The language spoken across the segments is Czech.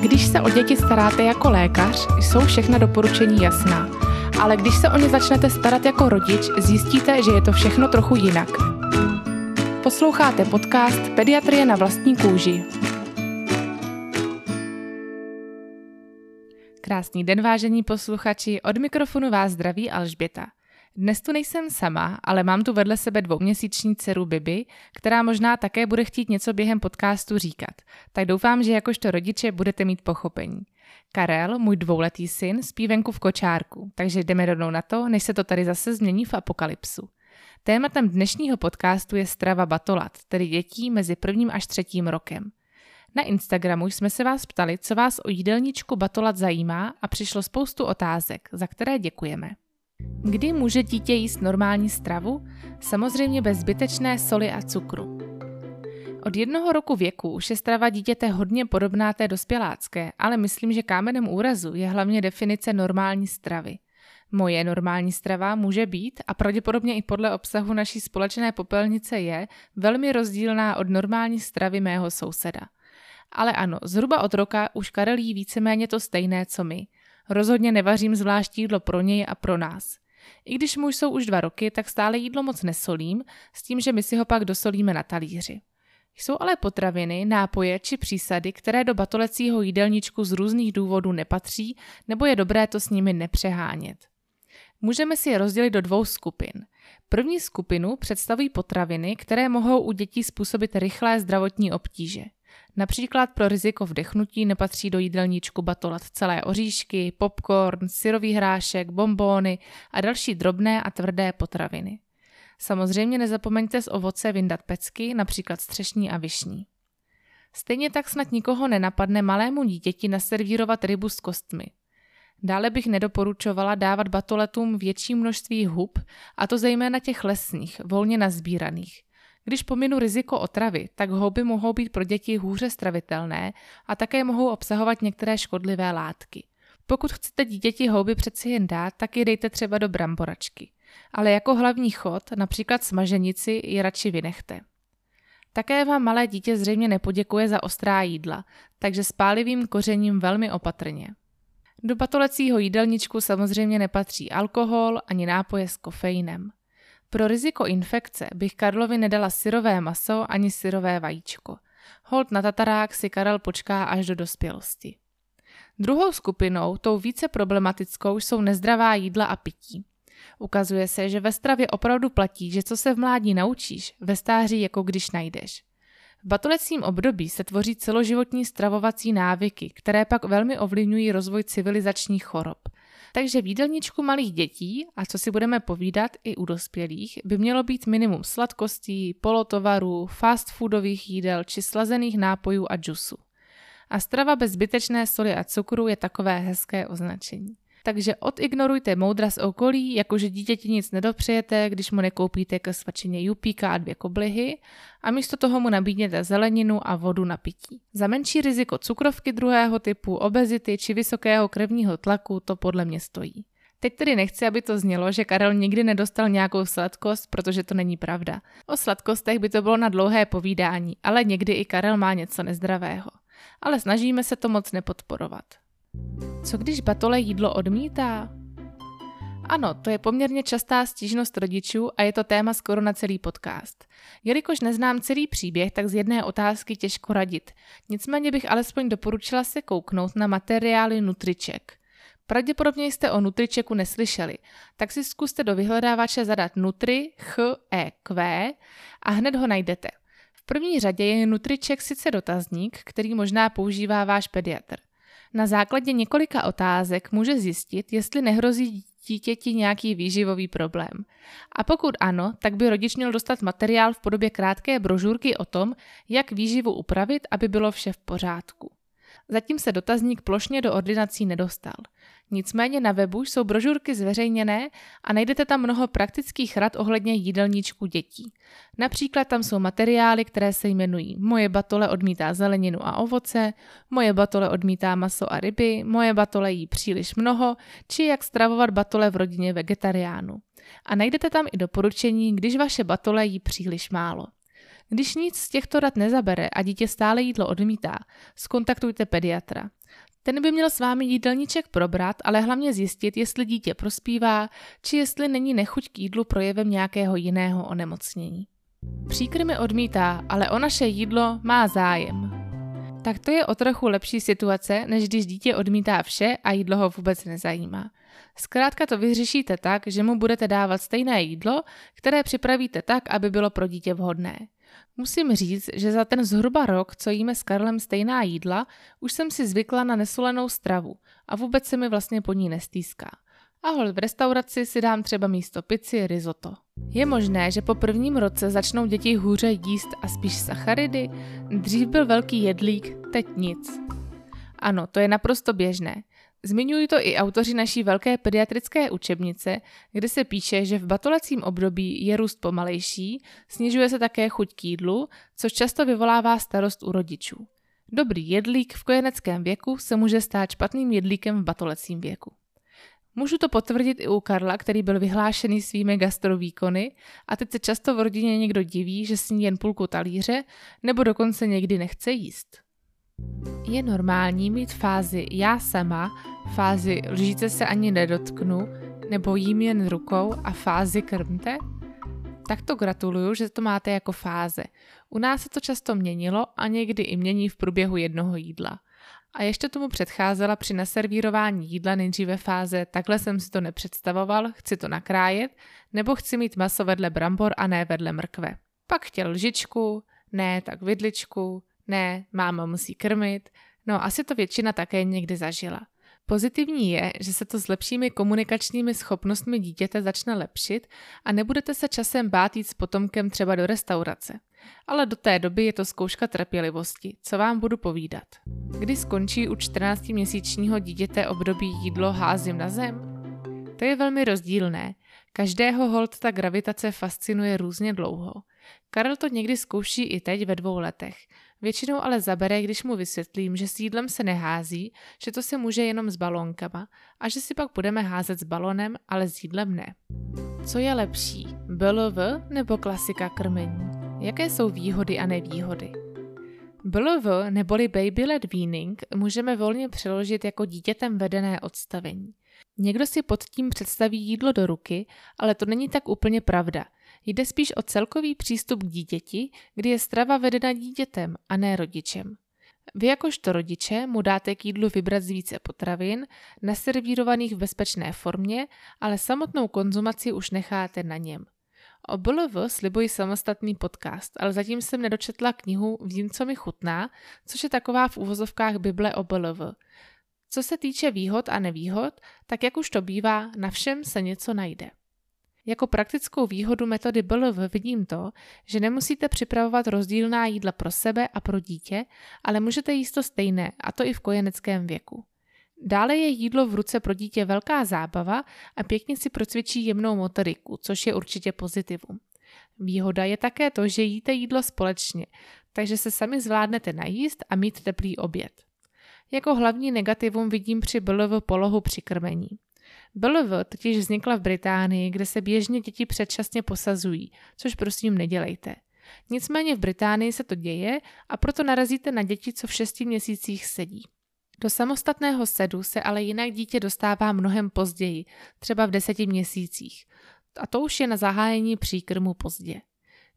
Když se o děti staráte jako lékař, jsou všechna doporučení jasná. Ale když se o ně začnete starat jako rodič, zjistíte, že je to všechno trochu jinak. Posloucháte podcast Pediatrie na vlastní kůži. Krásný den, vážení posluchači, od mikrofonu vás zdraví Alžběta. Dnes tu nejsem sama, ale mám tu vedle sebe dvouměsíční dceru Bibi, která možná také bude chtít něco během podcastu říkat. Tak doufám, že jakožto rodiče budete mít pochopení. Karel, můj dvouletý syn, spí venku v kočárku, takže jdeme rovnou na to, než se to tady zase změní v apokalypsu. Tématem dnešního podcastu je strava batolat, tedy dětí mezi prvním až třetím rokem. Na Instagramu jsme se vás ptali, co vás o jídelníčku batolat zajímá a přišlo spoustu otázek, za které děkujeme. Kdy může dítě jíst normální stravu? Samozřejmě bez zbytečné soli a cukru. Od jednoho roku věku už je strava dítěte hodně podobná té dospělácké, ale myslím, že kámenem úrazu je hlavně definice normální stravy. Moje normální strava může být, a pravděpodobně i podle obsahu naší společné popelnice je, velmi rozdílná od normální stravy mého souseda. Ale ano, zhruba od roka už Karel jí víceméně to stejné, co my. Rozhodně nevařím zvlášť jídlo pro něj a pro nás. I když mu jsou už dva roky, tak stále jídlo moc nesolím, s tím, že my si ho pak dosolíme na talíři. Jsou ale potraviny, nápoje či přísady, které do batolecího jídelníčku z různých důvodů nepatří, nebo je dobré to s nimi nepřehánět. Můžeme si je rozdělit do dvou skupin. První skupinu představují potraviny, které mohou u dětí způsobit rychlé zdravotní obtíže. Například pro riziko vdechnutí nepatří do jídelníčku batolat celé oříšky, popcorn, syrový hrášek, bombóny a další drobné a tvrdé potraviny. Samozřejmě nezapomeňte z ovoce vyndat pecky, například střešní a vyšní. Stejně tak snad nikoho nenapadne malému dítěti naservírovat rybu s kostmi. Dále bych nedoporučovala dávat batoletům větší množství hub, a to zejména těch lesních, volně nazbíraných – když pominu riziko otravy, tak houby mohou být pro děti hůře stravitelné a také mohou obsahovat některé škodlivé látky. Pokud chcete dítěti houby přeci jen dát, tak je dejte třeba do bramboračky. Ale jako hlavní chod, například smaženici, ji radši vynechte. Také vám malé dítě zřejmě nepoděkuje za ostrá jídla, takže s pálivým kořením velmi opatrně. Do patolecího jídelníčku samozřejmě nepatří alkohol ani nápoje s kofeinem. Pro riziko infekce bych Karlovi nedala syrové maso ani syrové vajíčko. Hold na tatarák si Karel počká až do dospělosti. Druhou skupinou, tou více problematickou, jsou nezdravá jídla a pití. Ukazuje se, že ve stravě opravdu platí, že co se v mládí naučíš, ve stáří jako když najdeš. V batolecím období se tvoří celoživotní stravovací návyky, které pak velmi ovlivňují rozvoj civilizačních chorob – takže v jídelníčku malých dětí, a co si budeme povídat i u dospělých, by mělo být minimum sladkostí, polotovarů, fast foodových jídel či slazených nápojů a džusu. A strava bez zbytečné soli a cukru je takové hezké označení. Takže odignorujte moudra z okolí, jakože dítěti nic nedopřejete, když mu nekoupíte ke svačině jupíka a dvě koblihy a místo toho mu nabídněte zeleninu a vodu na pití. Za menší riziko cukrovky druhého typu, obezity či vysokého krevního tlaku to podle mě stojí. Teď tedy nechci, aby to znělo, že Karel nikdy nedostal nějakou sladkost, protože to není pravda. O sladkostech by to bylo na dlouhé povídání, ale někdy i Karel má něco nezdravého. Ale snažíme se to moc nepodporovat. Co když batole jídlo odmítá? Ano, to je poměrně častá stížnost rodičů a je to téma skoro na celý podcast. Jelikož neznám celý příběh, tak z jedné otázky těžko radit. Nicméně bych alespoň doporučila se kouknout na materiály Nutriček. Pravděpodobně jste o Nutričeku neslyšeli, tak si zkuste do vyhledávače zadat Nutri, Ch, E, Q a hned ho najdete. V první řadě je Nutriček sice dotazník, který možná používá váš pediatr. Na základě několika otázek může zjistit, jestli nehrozí dítěti nějaký výživový problém. A pokud ano, tak by rodič měl dostat materiál v podobě krátké brožurky o tom, jak výživu upravit, aby bylo vše v pořádku. Zatím se dotazník plošně do ordinací nedostal. Nicméně na webu jsou brožurky zveřejněné a najdete tam mnoho praktických rad ohledně jídelníčku dětí. Například tam jsou materiály, které se jmenují Moje batole odmítá zeleninu a ovoce, Moje batole odmítá maso a ryby, Moje batole jí příliš mnoho, či jak stravovat batole v rodině vegetariánů. A najdete tam i doporučení, když vaše batole jí příliš málo. Když nic z těchto rad nezabere a dítě stále jídlo odmítá, skontaktujte pediatra. Ten by měl s vámi jídelníček probrat, ale hlavně zjistit, jestli dítě prospívá, či jestli není nechuť k jídlu projevem nějakého jiného onemocnění. Příkrmy odmítá, ale o naše jídlo má zájem. Tak to je o trochu lepší situace, než když dítě odmítá vše a jídlo ho vůbec nezajímá. Zkrátka to vyřešíte tak, že mu budete dávat stejné jídlo, které připravíte tak, aby bylo pro dítě vhodné. Musím říct, že za ten zhruba rok, co jíme s Karlem stejná jídla, už jsem si zvykla na nesolenou stravu a vůbec se mi vlastně po ní nestýská. A hol v restauraci si dám třeba místo pici risotto. Je možné, že po prvním roce začnou děti hůře jíst a spíš sacharidy? Dřív byl velký jedlík, teď nic. Ano, to je naprosto běžné. Zmiňují to i autoři naší velké pediatrické učebnice, kde se píše, že v batolecím období je růst pomalejší, snižuje se také chuť k jídlu, což často vyvolává starost u rodičů. Dobrý jedlík v kojeneckém věku se může stát špatným jedlíkem v batolecím věku. Můžu to potvrdit i u Karla, který byl vyhlášený svými gastrovýkony a teď se často v rodině někdo diví, že sní jen půlku talíře nebo dokonce někdy nechce jíst. Je normální mít fázi já sama, fázi lžíce se ani nedotknu, nebo jím jen rukou a fázi krmte? Tak to gratuluju, že to máte jako fáze. U nás se to často měnilo a někdy i mění v průběhu jednoho jídla. A ještě tomu předcházela při naservírování jídla nejdříve fáze takhle jsem si to nepředstavoval, chci to nakrájet, nebo chci mít maso vedle brambor a ne vedle mrkve. Pak chtěl lžičku, ne, tak vidličku, ne, máma musí krmit, no asi to většina také někdy zažila. Pozitivní je, že se to s lepšími komunikačními schopnostmi dítěte začne lepšit a nebudete se časem bát jít s potomkem třeba do restaurace. Ale do té doby je to zkouška trpělivosti, co vám budu povídat. Kdy skončí u 14-měsíčního dítěte období jídlo házím na zem? To je velmi rozdílné. Každého hold ta gravitace fascinuje různě dlouho. Karel to někdy zkouší i teď ve dvou letech. Většinou ale zabere, když mu vysvětlím, že s jídlem se nehází, že to se může jenom s balónkama a že si pak budeme házet s balonem, ale s jídlem ne. Co je lepší, BLV nebo klasika krmení? Jaké jsou výhody a nevýhody? BLV neboli baby led weaning můžeme volně přeložit jako dítětem vedené odstavení. Někdo si pod tím představí jídlo do ruky, ale to není tak úplně pravda – Jde spíš o celkový přístup k dítěti, kdy je strava vedena dítětem a ne rodičem. Vy jakožto rodiče mu dáte k jídlu vybrat z více potravin, naservírovaných v bezpečné formě, ale samotnou konzumaci už necháte na něm. O BLV slibuji samostatný podcast, ale zatím jsem nedočetla knihu Vím, co mi chutná, což je taková v úvozovkách Bible o BLV. Co se týče výhod a nevýhod, tak jak už to bývá, na všem se něco najde. Jako praktickou výhodu metody BLV vidím to, že nemusíte připravovat rozdílná jídla pro sebe a pro dítě, ale můžete jíst to stejné, a to i v kojeneckém věku. Dále je jídlo v ruce pro dítě velká zábava a pěkně si procvičí jemnou motoriku, což je určitě pozitivum. Výhoda je také to, že jíte jídlo společně, takže se sami zvládnete najíst a mít teplý oběd. Jako hlavní negativum vidím při BLV polohu při krmení. BLV totiž vznikla v Británii, kde se běžně děti předčasně posazují, což prosím nedělejte. Nicméně v Británii se to děje a proto narazíte na děti, co v šesti měsících sedí. Do samostatného sedu se ale jinak dítě dostává mnohem později, třeba v deseti měsících. A to už je na zahájení příkrmu pozdě.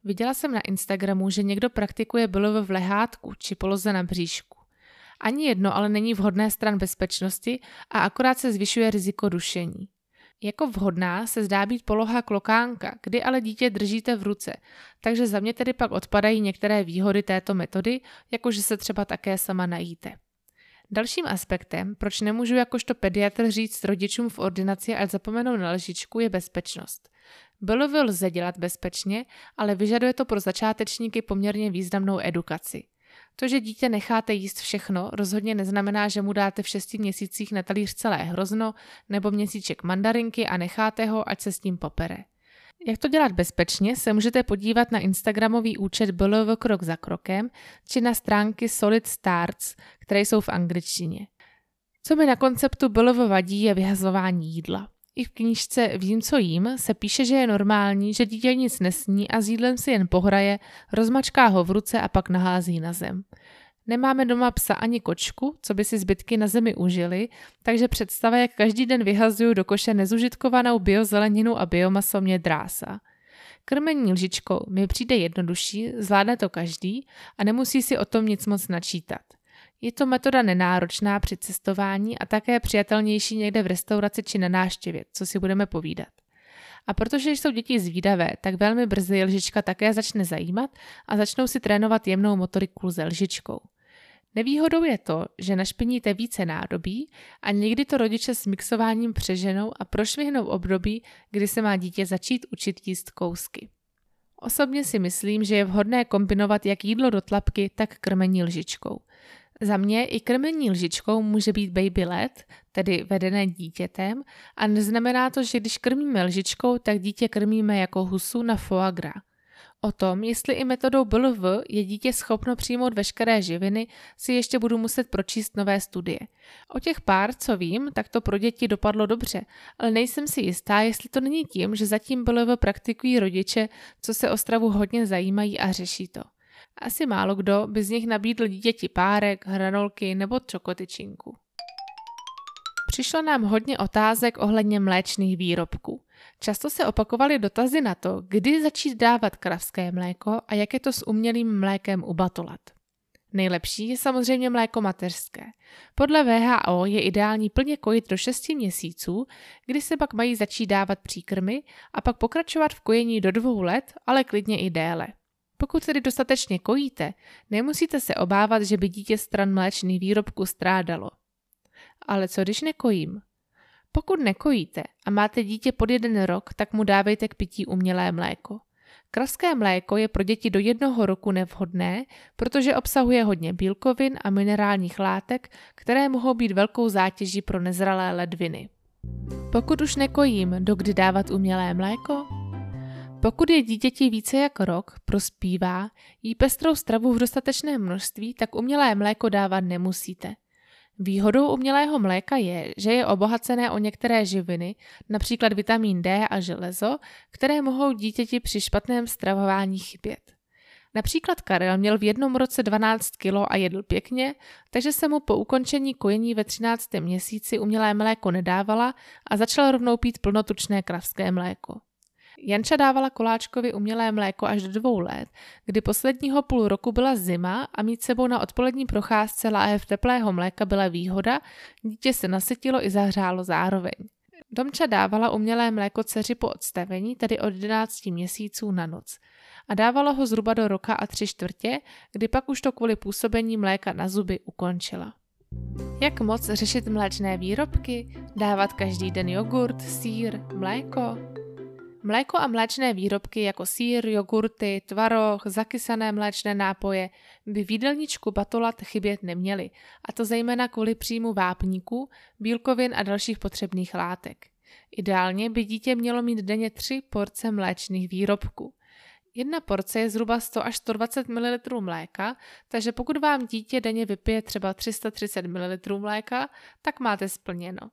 Viděla jsem na Instagramu, že někdo praktikuje BLV v lehátku či poloze na bříšku. Ani jedno ale není vhodné stran bezpečnosti a akorát se zvyšuje riziko dušení. Jako vhodná se zdá být poloha klokánka, kdy ale dítě držíte v ruce, takže za mě tedy pak odpadají některé výhody této metody, jakože se třeba také sama najíte. Dalším aspektem, proč nemůžu jakožto pediatr říct rodičům v ordinaci, ať zapomenou na lžičku, je bezpečnost. BLV lze dělat bezpečně, ale vyžaduje to pro začátečníky poměrně významnou edukaci. To, že dítě necháte jíst všechno, rozhodně neznamená, že mu dáte v šesti měsících na talíř celé hrozno nebo měsíček mandarinky a necháte ho, ať se s tím popere. Jak to dělat bezpečně, se můžete podívat na Instagramový účet BLV krok za krokem či na stránky Solid Starts, které jsou v angličtině. Co mi na konceptu BLV vadí, je vyhazování jídla. I v knížce Vím, co jím se píše, že je normální, že dítě nic nesní a s jídlem si jen pohraje, rozmačká ho v ruce a pak nahází na zem. Nemáme doma psa ani kočku, co by si zbytky na zemi užili, takže představa, jak každý den vyhazuju do koše nezužitkovanou biozeleninu a biomaso mě drása. Krmení lžičkou mi přijde jednodušší, zvládne to každý a nemusí si o tom nic moc načítat. Je to metoda nenáročná při cestování a také přijatelnější někde v restauraci či na náštěvě, co si budeme povídat. A protože jsou děti zvídavé, tak velmi brzy lžička také začne zajímat a začnou si trénovat jemnou motoriku se lžičkou. Nevýhodou je to, že našpiníte více nádobí a někdy to rodiče s mixováním přeženou a prošvihnou období, kdy se má dítě začít učit jíst kousky. Osobně si myslím, že je vhodné kombinovat jak jídlo do tlapky, tak krmení lžičkou. Za mě i krmení lžičkou může být baby led, tedy vedené dítětem, a neznamená to, že když krmíme lžičkou, tak dítě krmíme jako husu na foie gras. O tom, jestli i metodou BLV je dítě schopno přijmout veškeré živiny, si ještě budu muset pročíst nové studie. O těch pár, co vím, tak to pro děti dopadlo dobře, ale nejsem si jistá, jestli to není tím, že zatím BLV praktikují rodiče, co se o stravu hodně zajímají a řeší to. Asi málo kdo by z nich nabídl dítěti párek, hranolky nebo čokotyčinku. Přišlo nám hodně otázek ohledně mléčných výrobků. Často se opakovaly dotazy na to, kdy začít dávat kravské mléko a jak je to s umělým mlékem u batolat. Nejlepší je samozřejmě mléko mateřské. Podle VHO je ideální plně kojit do 6 měsíců, kdy se pak mají začít dávat příkrmy a pak pokračovat v kojení do dvou let, ale klidně i déle. Pokud tedy dostatečně kojíte, nemusíte se obávat, že by dítě stran mléčných výrobků strádalo. Ale co když nekojím? Pokud nekojíte a máte dítě pod jeden rok, tak mu dávejte k pití umělé mléko. Kravské mléko je pro děti do jednoho roku nevhodné, protože obsahuje hodně bílkovin a minerálních látek, které mohou být velkou zátěží pro nezralé ledviny. Pokud už nekojím, dokdy dávat umělé mléko? Pokud je dítěti více jak rok, prospívá, jí pestrou stravu v dostatečném množství, tak umělé mléko dávat nemusíte. Výhodou umělého mléka je, že je obohacené o některé živiny, například vitamin D a železo, které mohou dítěti při špatném stravování chybět. Například Karel měl v jednom roce 12 kg a jedl pěkně, takže se mu po ukončení kojení ve 13. měsíci umělé mléko nedávala a začal rovnou pít plnotučné kravské mléko. Janča dávala koláčkovi umělé mléko až do dvou let, kdy posledního půl roku byla zima a mít sebou na odpolední procházce láhev teplého mléka byla výhoda, dítě se nasytilo i zahřálo zároveň. Domča dávala umělé mléko dceři po odstavení, tedy od 11 měsíců na noc. A dávalo ho zhruba do roka a tři čtvrtě, kdy pak už to kvůli působení mléka na zuby ukončila. Jak moc řešit mléčné výrobky? Dávat každý den jogurt, sír, mléko? Mléko a mléčné výrobky jako sír, jogurty, tvaroh, zakysané mléčné nápoje by v jídelníčku batolat chybět neměly, a to zejména kvůli příjmu vápníků, bílkovin a dalších potřebných látek. Ideálně by dítě mělo mít denně 3 porce mléčných výrobků. Jedna porce je zhruba 100 až 120 ml mléka, takže pokud vám dítě denně vypije třeba 330 ml mléka, tak máte splněno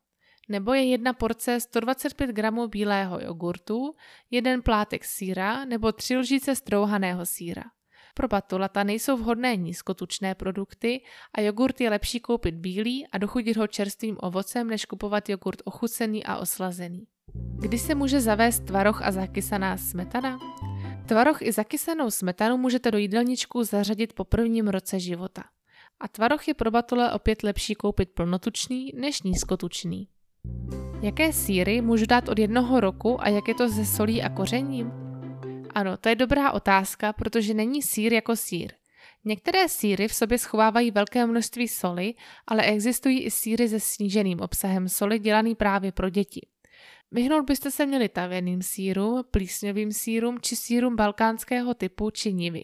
nebo je jedna porce 125 gramů bílého jogurtu, jeden plátek síra nebo tři lžíce strouhaného síra. Pro batulata nejsou vhodné nízkotučné produkty a jogurt je lepší koupit bílý a dochudit ho čerstvým ovocem, než kupovat jogurt ochucený a oslazený. Kdy se může zavést tvaroh a zakysaná smetana? Tvaroh i zakysanou smetanu můžete do jídelníčku zařadit po prvním roce života. A tvaroh je pro batule opět lepší koupit plnotučný než nízkotučný. Jaké síry můžu dát od jednoho roku a jak je to se solí a kořením? Ano, to je dobrá otázka, protože není sír jako sír. Některé síry v sobě schovávají velké množství soli, ale existují i síry se sníženým obsahem soli dělaný právě pro děti. Vyhnout byste se měli taveným sírům, plísňovým sírům či sírům balkánského typu či nivy.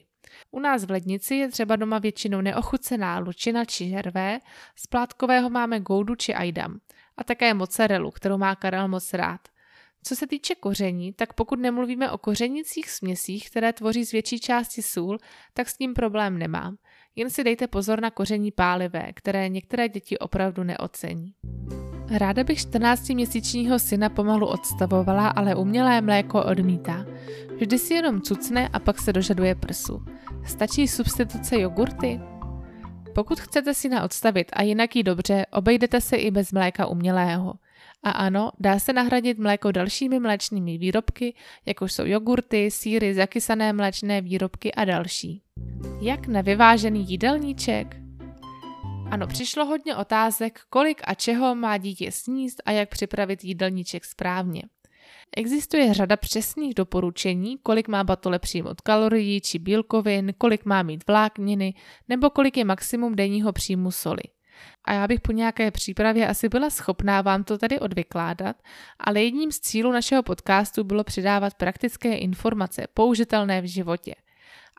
U nás v lednici je třeba doma většinou neochucená lučina či žervé, z plátkového máme goudu či ajdam a také mozzarellu, kterou má Karel moc rád. Co se týče koření, tak pokud nemluvíme o kořenicích směsích, které tvoří z větší části sůl, tak s tím problém nemám. Jen si dejte pozor na koření pálivé, které některé děti opravdu neocení. Ráda bych 14-měsíčního syna pomalu odstavovala, ale umělé mléko odmítá. Vždy si jenom cucne a pak se dožaduje prsu. Stačí substituce jogurty? Pokud chcete syna odstavit a jinak jí dobře, obejdete se i bez mléka umělého. A ano, dá se nahradit mléko dalšími mléčnými výrobky, jako jsou jogurty, síry, zakysané mléčné výrobky a další. Jak na vyvážený jídelníček? Ano, přišlo hodně otázek, kolik a čeho má dítě sníst a jak připravit jídelníček správně. Existuje řada přesných doporučení, kolik má batole přijmout kalorií či bílkovin, kolik má mít vlákniny nebo kolik je maximum denního příjmu soli. A já bych po nějaké přípravě asi byla schopná vám to tady odvykládat, ale jedním z cílů našeho podcastu bylo přidávat praktické informace, použitelné v životě –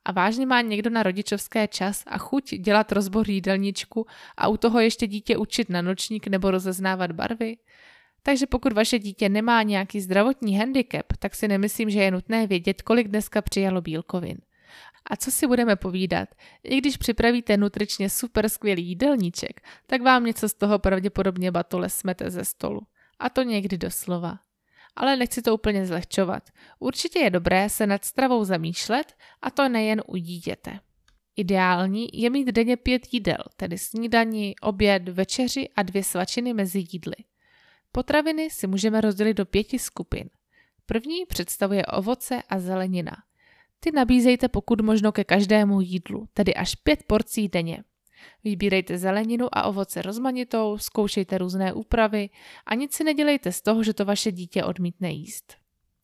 a vážně má někdo na rodičovské čas a chuť dělat rozbor jídelníčku a u toho ještě dítě učit na nočník nebo rozeznávat barvy? Takže pokud vaše dítě nemá nějaký zdravotní handicap, tak si nemyslím, že je nutné vědět, kolik dneska přijalo bílkovin. A co si budeme povídat, i když připravíte nutričně super skvělý jídelníček, tak vám něco z toho pravděpodobně batole smete ze stolu. A to někdy doslova ale nechci to úplně zlehčovat. Určitě je dobré se nad stravou zamýšlet a to nejen u dítěte. Ideální je mít denně pět jídel, tedy snídani, oběd, večeři a dvě svačiny mezi jídly. Potraviny si můžeme rozdělit do pěti skupin. První představuje ovoce a zelenina. Ty nabízejte pokud možno ke každému jídlu, tedy až pět porcí denně. Vybírejte zeleninu a ovoce rozmanitou, zkoušejte různé úpravy a nic si nedělejte z toho, že to vaše dítě odmítne jíst.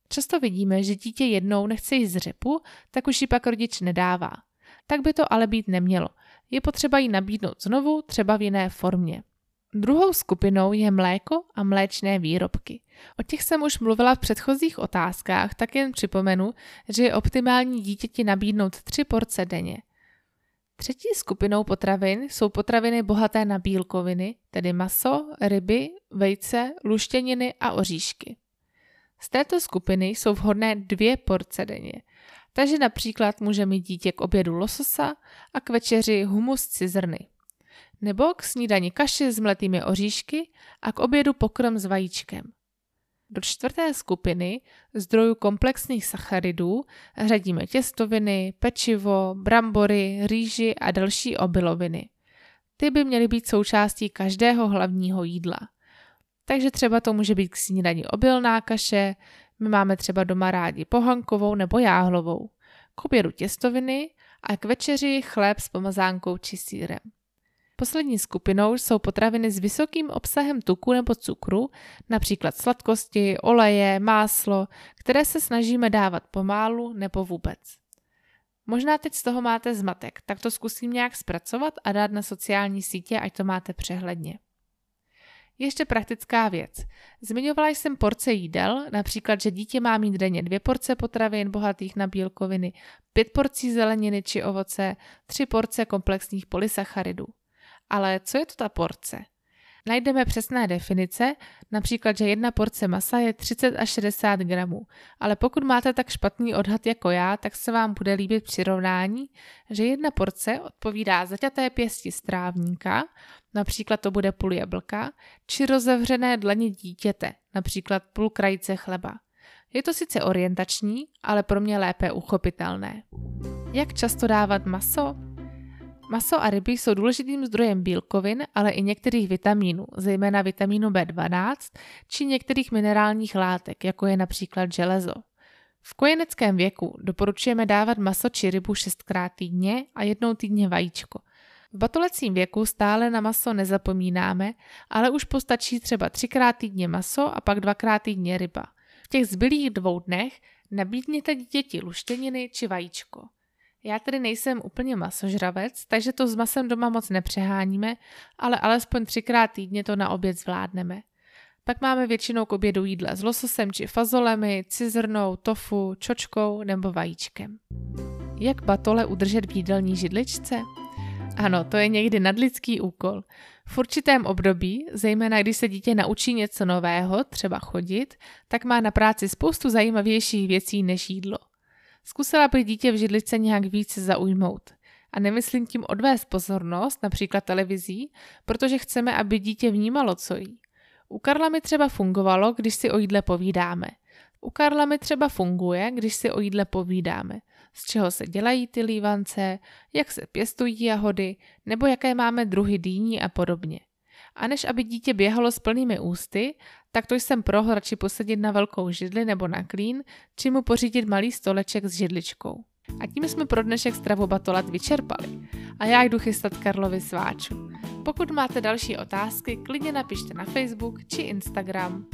Často vidíme, že dítě jednou nechce jíst řepu, tak už ji pak rodič nedává. Tak by to ale být nemělo. Je potřeba ji nabídnout znovu, třeba v jiné formě. Druhou skupinou je mléko a mléčné výrobky. O těch jsem už mluvila v předchozích otázkách, tak jen připomenu, že je optimální dítěti nabídnout tři porce denně. Třetí skupinou potravin jsou potraviny bohaté na bílkoviny, tedy maso, ryby, vejce, luštěniny a oříšky. Z této skupiny jsou vhodné dvě porce denně, takže například může mít dítě k obědu lososa a k večeři humus cizrny. Nebo k snídani kaši s mletými oříšky a k obědu pokrm s vajíčkem. Do čtvrté skupiny zdrojů komplexních sacharidů řadíme těstoviny, pečivo, brambory, rýži a další obiloviny. Ty by měly být součástí každého hlavního jídla. Takže třeba to může být k snídani obilná kaše, my máme třeba doma rádi pohankovou nebo jáhlovou, k obědu těstoviny a k večeři chléb s pomazánkou či sírem. Poslední skupinou jsou potraviny s vysokým obsahem tuku nebo cukru, například sladkosti, oleje, máslo, které se snažíme dávat pomálu nebo vůbec. Možná teď z toho máte zmatek, tak to zkusím nějak zpracovat a dát na sociální sítě, ať to máte přehledně. Ještě praktická věc. Zmiňovala jsem porce jídel, například, že dítě má mít denně dvě porce potravin bohatých na bílkoviny, pět porcí zeleniny či ovoce, tři porce komplexních polysacharidů. Ale co je to ta porce? Najdeme přesné definice, například, že jedna porce masa je 30 až 60 gramů, ale pokud máte tak špatný odhad jako já, tak se vám bude líbit přirovnání, že jedna porce odpovídá zaťaté pěsti strávníka, například to bude půl jablka, či rozevřené dlaně dítěte, například půl krajice chleba. Je to sice orientační, ale pro mě lépe uchopitelné. Jak často dávat maso? Maso a ryby jsou důležitým zdrojem bílkovin, ale i některých vitamínů, zejména vitamínu B12 či některých minerálních látek, jako je například železo. V kojeneckém věku doporučujeme dávat maso či rybu šestkrát týdně a jednou týdně vajíčko. V batolecím věku stále na maso nezapomínáme, ale už postačí třeba třikrát týdně maso a pak dvakrát týdně ryba. V těch zbylých dvou dnech nabídněte dítěti luštěniny či vajíčko. Já tedy nejsem úplně masožravec, takže to s masem doma moc nepřeháníme, ale alespoň třikrát týdně to na oběd zvládneme. Pak máme většinou k obědu jídla s lososem či fazolemi, cizrnou, tofu, čočkou nebo vajíčkem. Jak batole udržet v jídelní židličce? Ano, to je někdy nadlidský úkol. V určitém období, zejména když se dítě naučí něco nového, třeba chodit, tak má na práci spoustu zajímavějších věcí než jídlo. Zkusila bych dítě v židlice nějak víc zaujmout. A nemyslím tím odvést pozornost, například televizí, protože chceme, aby dítě vnímalo, co jí. U Karla mi třeba fungovalo, když si o jídle povídáme. U Karla mi třeba funguje, když si o jídle povídáme. Z čeho se dělají ty lívance, jak se pěstují jahody, nebo jaké máme druhy dýní a podobně. A než aby dítě běhalo s plnými ústy, tak to jsem pro radši posadit na velkou židli nebo na klín, či mu pořídit malý stoleček s židličkou. A tím jsme pro dnešek stravu batolat vyčerpali. A já jdu chystat Karlovi sváču. Pokud máte další otázky, klidně napište na Facebook či Instagram.